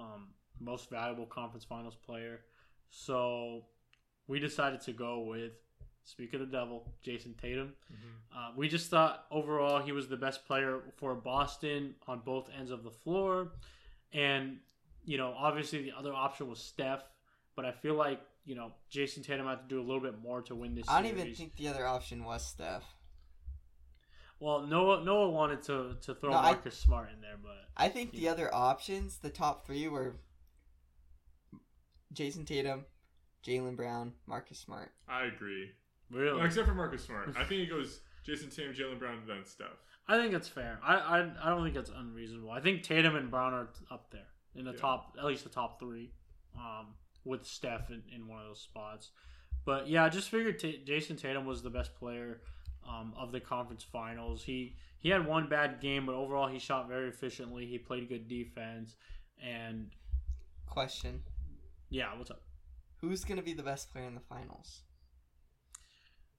um, most valuable conference finals player. So we decided to go with, speak of the devil, Jayson Tatum. Mhm. Uh, we just thought overall he was the best player for Boston on both ends of the floor. And, you know, obviously the other option was Steph, but I feel like, you know, Jayson Tatum had to do a little bit more to win this I don't series. even think the other option was Steph. Well, Noah Noah wanted to, to throw No, I- Marcus Smart in there, but I think the Yeah. other options, the top three, were Jayson Tatum, Jaylen Brown, Marcus Smart. I agree. really, Well, except for Marcus Smart. I think it goes Jayson Tatum, Jaylen Brown, and then Steph. I think it's fair. I, I I don't think it's unreasonable. I think Tatum and Brown are up there in the Yeah. top, at least the top three, um, with Steph in, in one of those spots. But yeah, I just figured Ta Jayson Tatum was the best player um, of the conference finals. He he had one bad game, but overall he shot very efficiently. He played good defense, and Question: yeah, what's up? Who's gonna be the best player in the finals?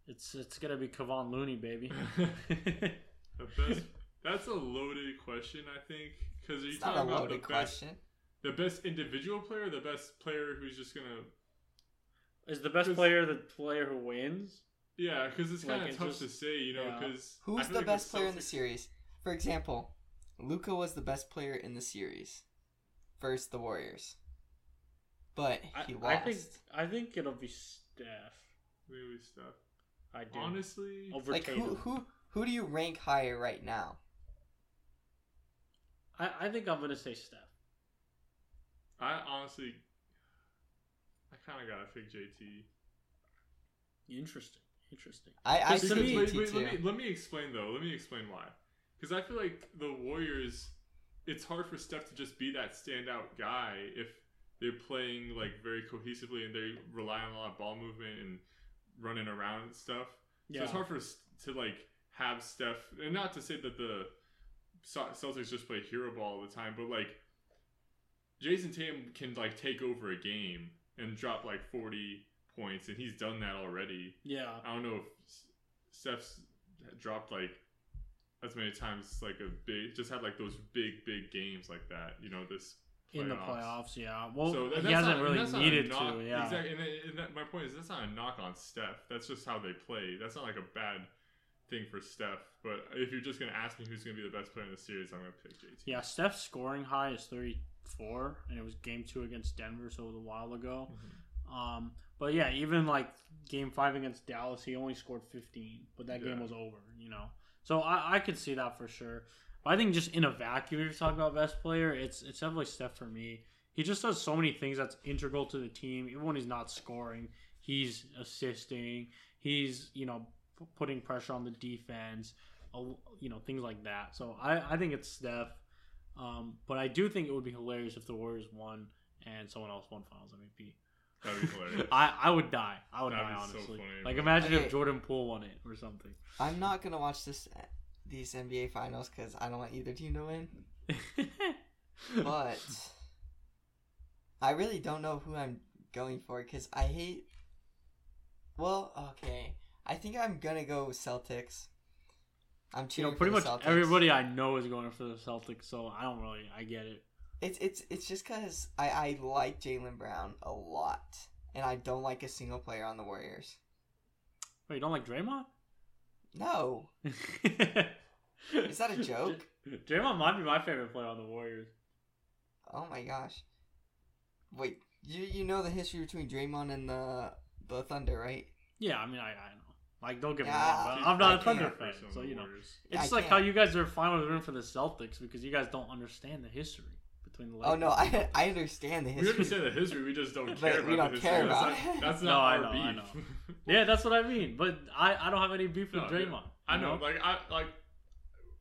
It's it's gonna be Kevon Looney, baby. The best. That's a loaded question, I think, because are you It's not a talking about the question. best, the best individual player, or the best player who's just gonna? Is the best player the player who wins? Yeah, because it's kind of it's tough just- to say, you know, yeah. because Who's the best player in the series? For example, Luka was the best player in the series versus the Warriors, but I, he I lost. think I think it'll be Steph. Maybe stuff. I do. Honestly, over like Tatum. who who who do you rank higher right now? I, I think I'm gonna say Steph. I honestly, I kind of gotta pick JT. Interesting. Interesting. I I Because to wait, wait, let me let me explain though. Let me explain why. Because I feel like the Warriors, it's hard for Steph to just be that standout guy if they're playing like very cohesively and they rely on a lot of ball movement and running around and stuff. So Yeah. it's hard for us to like have Steph, and not to say that the Celtics just play hero ball all the time, but like Jayson Tatum can like take over a game and drop like forty points, and he's done that already. Yeah. I don't know if Steph's dropped like as many times like a big, just had like those big, big games like that. You know, this in the playoffs. Yeah. Well, So that- he hasn't not- really that's not a needed knock- to. Yeah. Exactly. And, and that, my point is, that's not a knock on Steph. That's just how they play. That's not like a bad thing for Steph. But if you're just gonna ask me who's gonna be the best player in the series, I'm gonna pick JT. Yeah, Steph's scoring high is 34, and it was game two against Denver, so it was a while ago. Mhm. Um, but yeah, even like game five against Dallas, he only scored 15, but that game was over, you know. So I, I could see that for sure. But I think just in a vacuum, if you're talking about best player, it's it's definitely Steph for me. He just does so many things that's integral to the team. Even when he's not scoring, he's assisting. He's you know p- putting pressure on the defense. You know things like that. So I I think it's Steph. Um, but I do think it would be hilarious if the Warriors won and someone else won Finals MVP. That'd be hilarious. I, I would die. I would That'd die be so honestly. funny, like but- imagine Okay. if Jordan Poole won it or something. I'm not gonna watch this these NBA finals because I don't want either team to win. But I really don't know who I'm going for because I hate. Well, okay. I think I'm gonna go Celtics. I'm you cheering know, pretty for much the Celtics. everybody I know is going for the Celtics, so I don't really. I get it. It's it's it's just because I I like Jaylen Brown a lot, and I don't like a single player on the Warriors. Wait, you don't like Draymond? No, is that a joke? Draymond might be my favorite player on the Warriors. oh my gosh. Wait, you you know the history between Draymond and the the Thunder, right? Yeah, I mean, I, I know. Like, don't get me Yeah, wrong, but I'm not I a Thunder fan, so you know. It's like can't. how you guys are fine with rooting for the Celtics because you guys don't understand the history between the Lakers. Oh no, I I understand the history. We history. understand the history. We just don't But care we don't the care history. about that's it. not, that's No, not I our know, I know. Yeah, that's what I mean. But I, I don't have any beef with No, yeah. Draymond. I you know, like I like.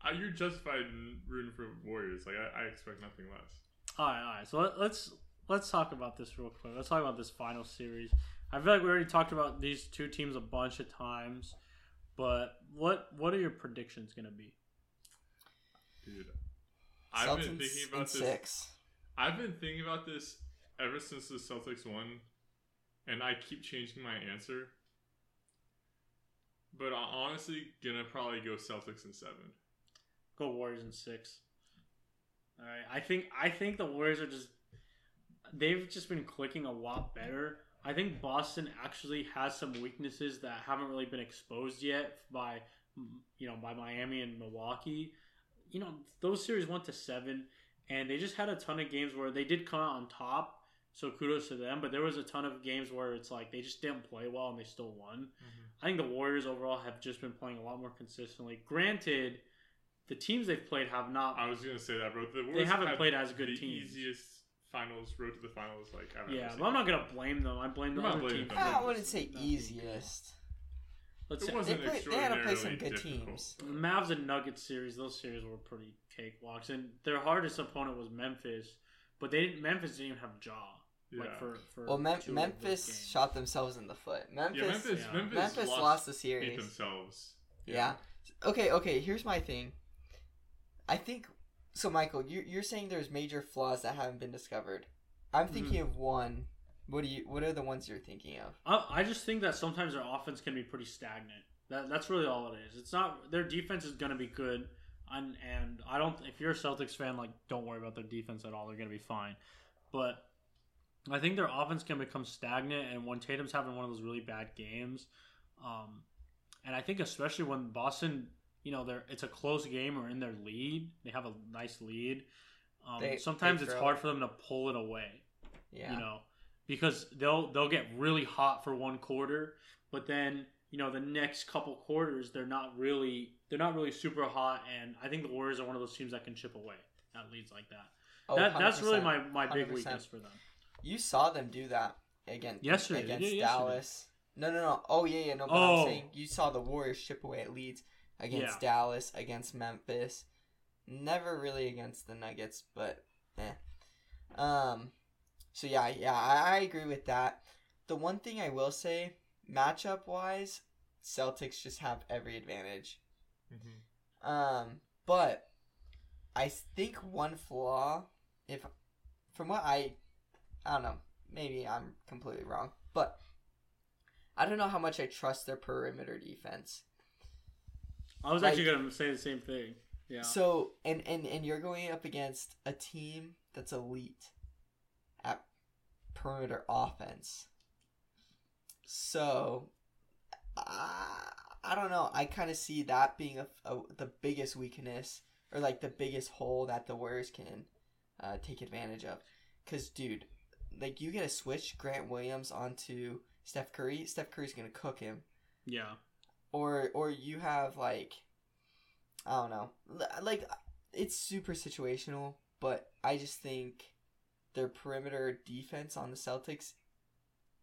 I, you're justified in rooting for Warriors. Like I, I expect nothing less. All right, all right. So let, let's let's talk about this real quick. Let's talk about this final series. I feel like we already talked about these two teams a bunch of times, but what what are your predictions going to be? Dude, I've been thinking about this. six. I've been thinking about this ever since the Celtics won, and I keep changing my answer. But I'm honestly gonna probably go Celtics in seven. Go Warriors in six. All right. I think I think the Warriors are just they've just been clicking a lot better. I think Boston actually has some weaknesses that haven't really been exposed yet by you know by Miami and Milwaukee. You know those series went to seven, and they just had a ton of games where they did come out on top. So kudos to them. But there was a ton of games where it's like they just didn't play well and they still won. Mm-hmm. I think the Warriors overall have just been playing a lot more consistently. Granted, the teams they've played have not. I was gonna say that, bro. The Warriors haven't had played as good the teams. easiest finals road to the finals like I've yeah, ever but I'm not gonna blame them. I blame the other teams. them. I wouldn't say Not good. easiest. Let's It say wasn't They play- they had to play some extraordinarily good difficult. teams. the Mavs and Nuggets series. Those series were pretty cakewalks, and their hardest opponent was Memphis. But they didn't. Memphis didn't even have Ja. Yeah. Like for for Well, Mem- two of those Memphis shot themselves in the foot. Memphis, yeah, Memphis, yeah. Memphis, Memphis lost, lost the it series. themselves. Yeah. Okay, okay, here's my thing. I think so Michael, You're you're saying there's major flaws that haven't been discovered. I'm Mm-hmm. thinking of one. What do you what are the ones you're thinking of? I, I just think that sometimes their offense can be pretty stagnant. That, that's really all it is. It's not their defense is going to be good, and and I don't. If you're a Celtics fan, like don't worry about their defense at all. They're going to be fine. But I think their offense can become stagnant, and when Tatum's having one of those really bad games, um, and I think especially when Boston, you know, they're it's a close game or in their lead, they have a nice lead. Um, They- sometimes they it's hard for them to pull it away Yeah. you know because they'll they'll get really hot for one quarter but then you know the next couple quarters they're not really they're not really super hot and i think the warriors are one of those teams that can chip away at leads like that Oh, that that's really my my big 100%. weakness for them You saw them do that against Yesterday, against yesterday. Dallas. No, no, no. Oh yeah, yeah. No, but Oh. I'm saying you saw the Warriors chip away at leads against Dallas, against Memphis. Never really against the Nuggets, but eh. Um. So yeah, yeah, I, I agree with that. The one thing I will say, matchup wise, Celtics just have every advantage. Mhm. Um, but I think one flaw, if from what I, I don't know, maybe I'm completely wrong, but I don't know how much I trust their perimeter defense. i was Like- actually going to say the same thing yeah So and and and you're going up against a team that's elite perimeter offense. So, uh, I don't know. I kind of see that being a, a, the biggest weakness or like the biggest hole that the Warriors can uh, take advantage of. Cause, dude, like you get a switch Grant Williams onto Steph Curry. Steph Curry's gonna cook him. Yeah. Or or you have like, I don't know, like it's super situational. But I just think their perimeter defense on the Celtics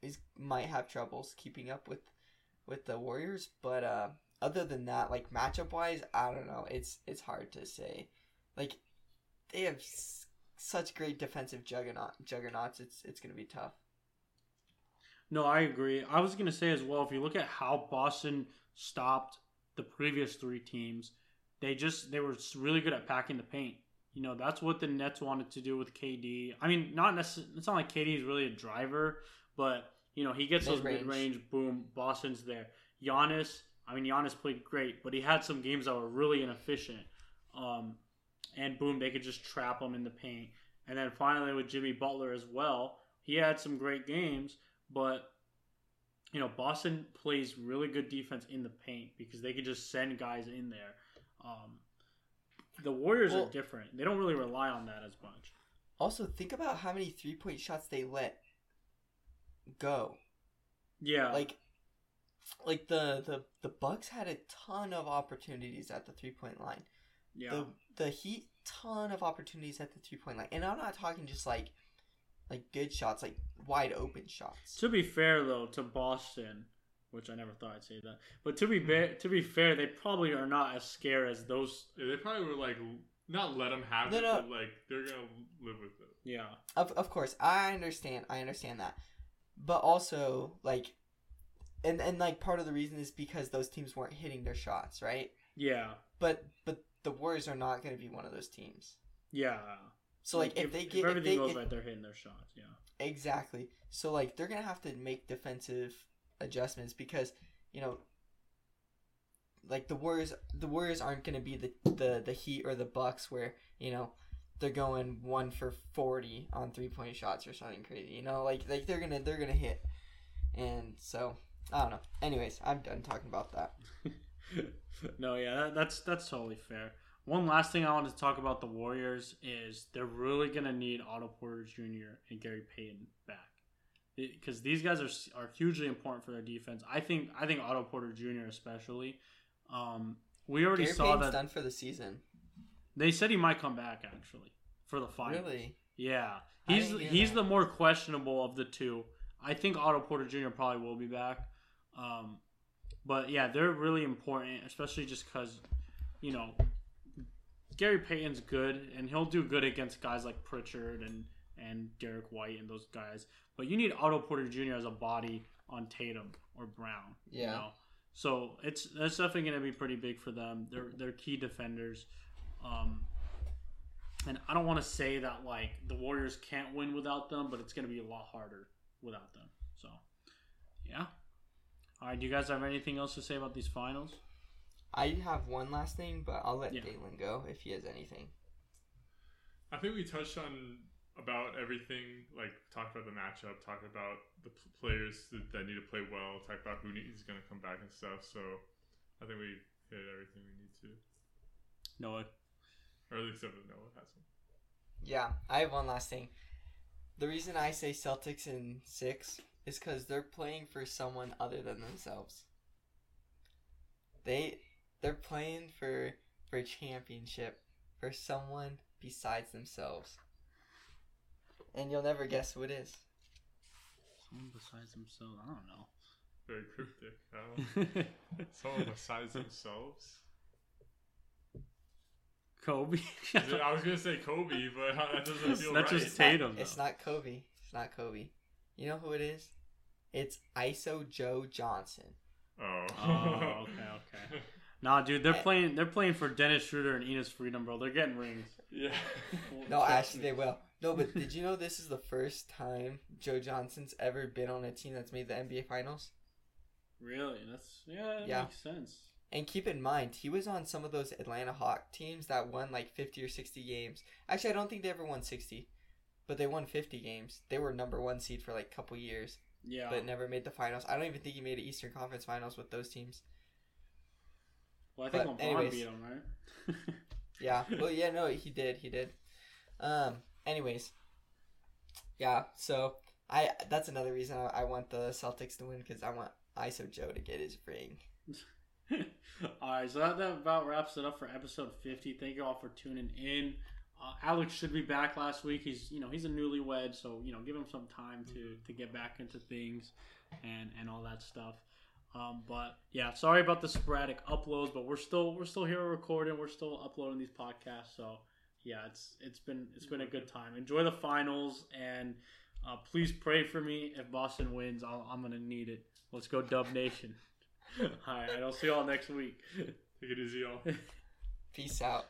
is might have troubles keeping up with with the Warriors. But uh, other than that, like matchup wise, I don't know. It's it's hard to say. Like they have s- such great defensive juggernaut juggernauts. It's it's gonna be tough. No, I agree. I was gonna say as well. If you look at how Boston stopped the previous three teams, they just they were really good at packing the paint. You know, that's what the Nets wanted to do with KD. I mean, not necessarily. It's not like KD is really a driver, but you know, he gets those Mid-range. mid range. Boom, Boston's there. Giannis. I mean, Giannis played great, but he had some games that were really inefficient. Um, and boom, they could just trap him in the paint. And then finally with Jimmy Butler as well, he had some great games, but you know Boston plays really good defense in the paint because they could just send guys in there. Um, the Warriors Well- are different; they don't really rely on that as much. Also, think about how many three point shots they let go. Yeah, Like, like the the the Bucks had a ton of opportunities at the three point line. yeah, The the Heat ton of opportunities at the three point line, and I'm not talking just like like good shots, like wide open shots. To be fair, though, to Boston, which I never thought I'd say that, but to be ba- to be fair, they probably are not as scared as those. Yeah, they probably were like not let them have No, it, no. but like they're gonna live with it. Yeah, Of of course, I understand. I understand that, but also like, and and like part of the reason is because those teams weren't hitting their shots, right? yeah, But but the Warriors are not going to be one of those teams. yeah. So like, if, they get if everything they, goes if- right, they're hitting their shots. Yeah, Exactly. So like they're gonna have to make defensive adjustments because you know, like the Warriors, the Warriors aren't gonna be the the the Heat or the Bucks where you know they're going one for forty on three point shots or something crazy. You know, like like they're gonna they're gonna hit, and so I don't know. Anyways, I'm done talking about that. no, yeah, that, that's that's totally fair. One last thing I wanted to talk about the Warriors is they're really gonna need Otto Porter Jr. and Gary Payton back because these guys are are hugely important for their defense. I think I think Otto Porter Jr. especially. Um, we already Gary saw Payton's that done for the season. they said he might come back actually for the finals. Really? Yeah, he's he's that. the more questionable of the two. I think Otto Porter Jr. probably will be back, um, but yeah, they're really important, especially just because you know Gary Payton's good and he'll do good against guys like Pritchard and and Derrick White and those guys. But you need Otto Porter Jr. as a body on Tatum or Brown. You Yeah. know? So it's that's definitely going to be pretty big for them. They're they're key defenders. Um, and I don't want to say that like the Warriors can't win without them, but it's going to be a lot harder without them. So, yeah. All right. Do you guys have anything else to say about these finals? I have one last thing, but I'll let Yeah. Galen go if he has anything. I think we touched on about everything. Like talked about the matchup, talked about the p- players that, that need to play well, talked about who needs going to come back and stuff. So I think we hit everything we need to, Noah. or at least except for Noah has one. Yeah, I have one last thing. The reason I say Celtics in six is because they're playing for someone other than themselves. They they're playing for for a championship for someone besides themselves. And you'll never guess who it is. Someone besides themselves. I don't know. Very cryptic. Huh? Someone besides themselves. Kobe. I was gonna say Kobe, but that doesn't feel That's right. just It's not- Tatum, It's not Kobe. It's not Kobe. You know who it is? It's ISO Joe Johnson. Oh. Oh, okay, okay. Nah, dude, they're eh. playing. They're playing for Dennis Schroeder and Enes Freedom, bro. They're getting rings. yeah. No, actually they will. No, but did you know this is the first time Joe Johnson's ever been on a team that's made the NBA Finals? Really? That's yeah. That Yeah. makes sense. And keep in mind, he was on some of those Atlanta Hawk teams that won like 50 or 60 games. Actually, I don't think they ever won 60. but they won 50 games. They were number one seed for like a couple years, Yeah. but never made the finals. I don't even think he made an Eastern Conference Finals with those teams. well, I think but LeBron anyways. beat him, right? Yeah. well, yeah, no, he did. He did. Um. Anyways. Yeah. So I that's another reason I, want the Celtics to win because I want ISO Joe to get his ring. all right, so that, that about wraps it up for episode 50. Thank you all for tuning in. Uh, Alex should be back last week. He's you know he's a newlywed, so you know give him some time to to get back into things and and all that stuff. Um, but yeah, sorry about the sporadic uploads, but we're still we're still here recording. We're still uploading these podcasts. So yeah, it's it's been it's been a good time. Enjoy the finals and uh, please pray for me if Boston wins. I'll, I'm gonna need it. Let's go, Dub Nation. all right, I'll see y'all next week. Take it easy, y'all. Peace out.